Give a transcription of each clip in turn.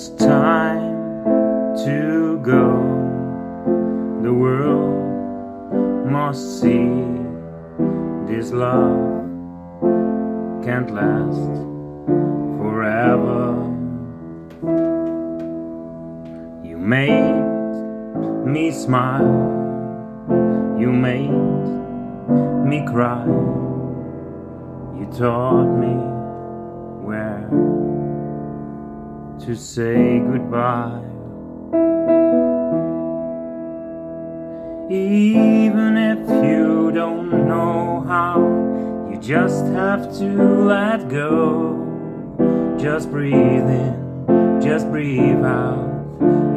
It's time to go. The world must see this love can't last forever. You made me smile, you made me cry, you taught me where to say goodbye. Even if you don't know how, you just have to let go. Just breathe in, just breathe out,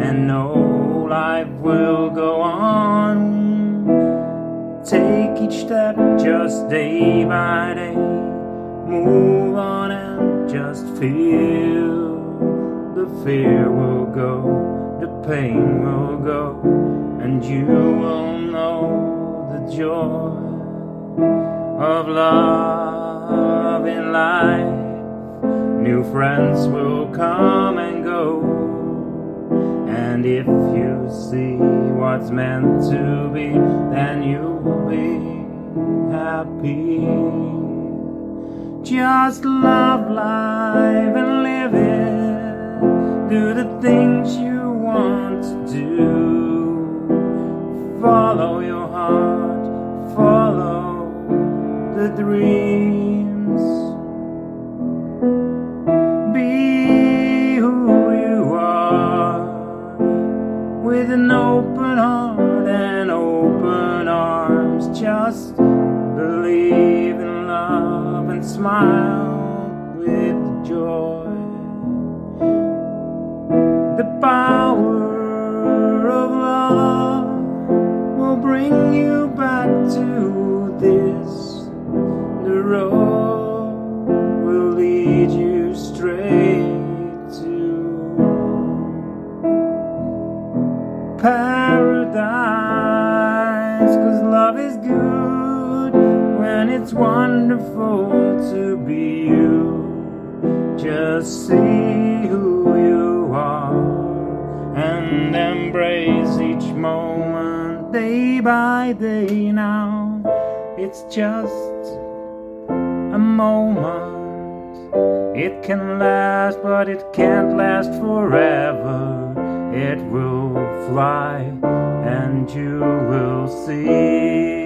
and know life will go on. Take each step just day by day, move on and just feel. The fear will go, the pain will go, and you will know the joy of love in life. New friends will come and go, and if you see what's meant to be, then you'll be happy. Just love life and live it. Be who you are with an open heart and open arms. Just believe in love and smile with joy. Is good when it's wonderful to be you. Just see who you are and embrace each moment day by day now. It's just a moment. It can last, but it can't last forever. It will fly, and you will see.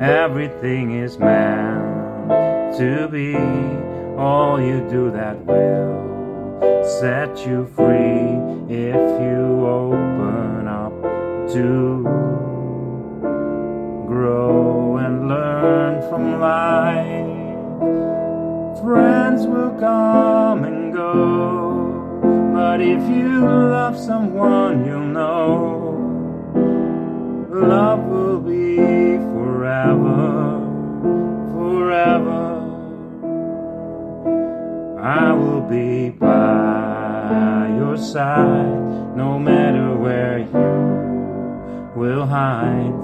Everything is meant to be. All you do that will set you free if you open up to grow and learn from life. Friends will come and go, but if you love someone, you'll I will be by your side no matter where you will hide.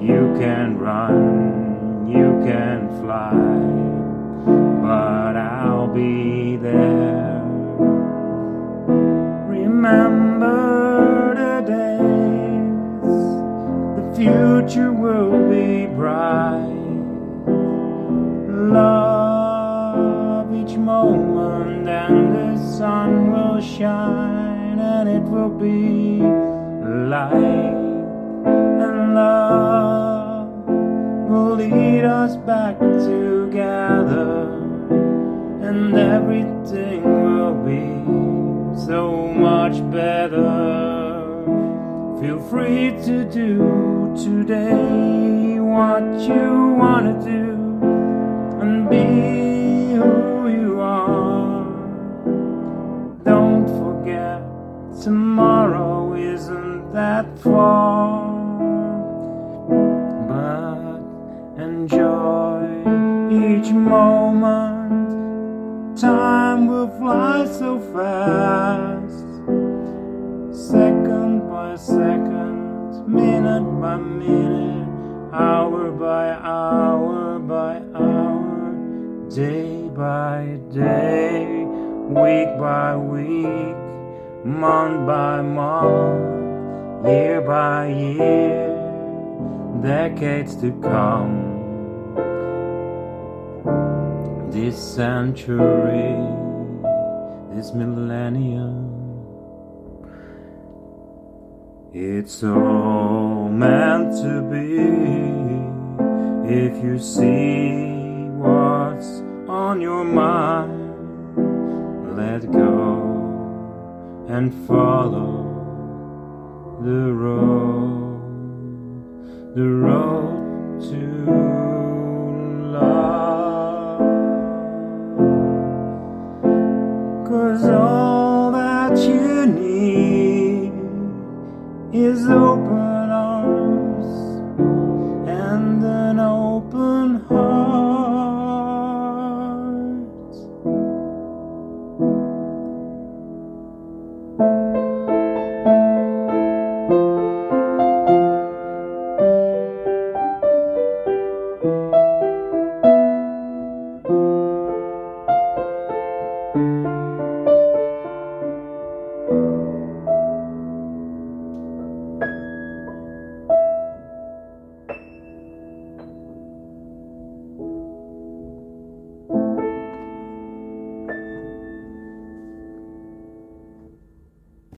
You can run, you can fly, but I'll be there. Remember the days, the future will be bright. Love each moment, sun will shine, and it will be light. And love will lead us back together, and everything will be so much better. Feel free to do today what you want to do tomorrow isn't that far. But enjoy each moment. Time will fly so fast. Second by second, minute by minute, hour by hour by hour, day by day. week by week, month by month, year by year, decades to come. This century, this millennium, it's all meant to be if you see what's on your mind and follow the road, the road to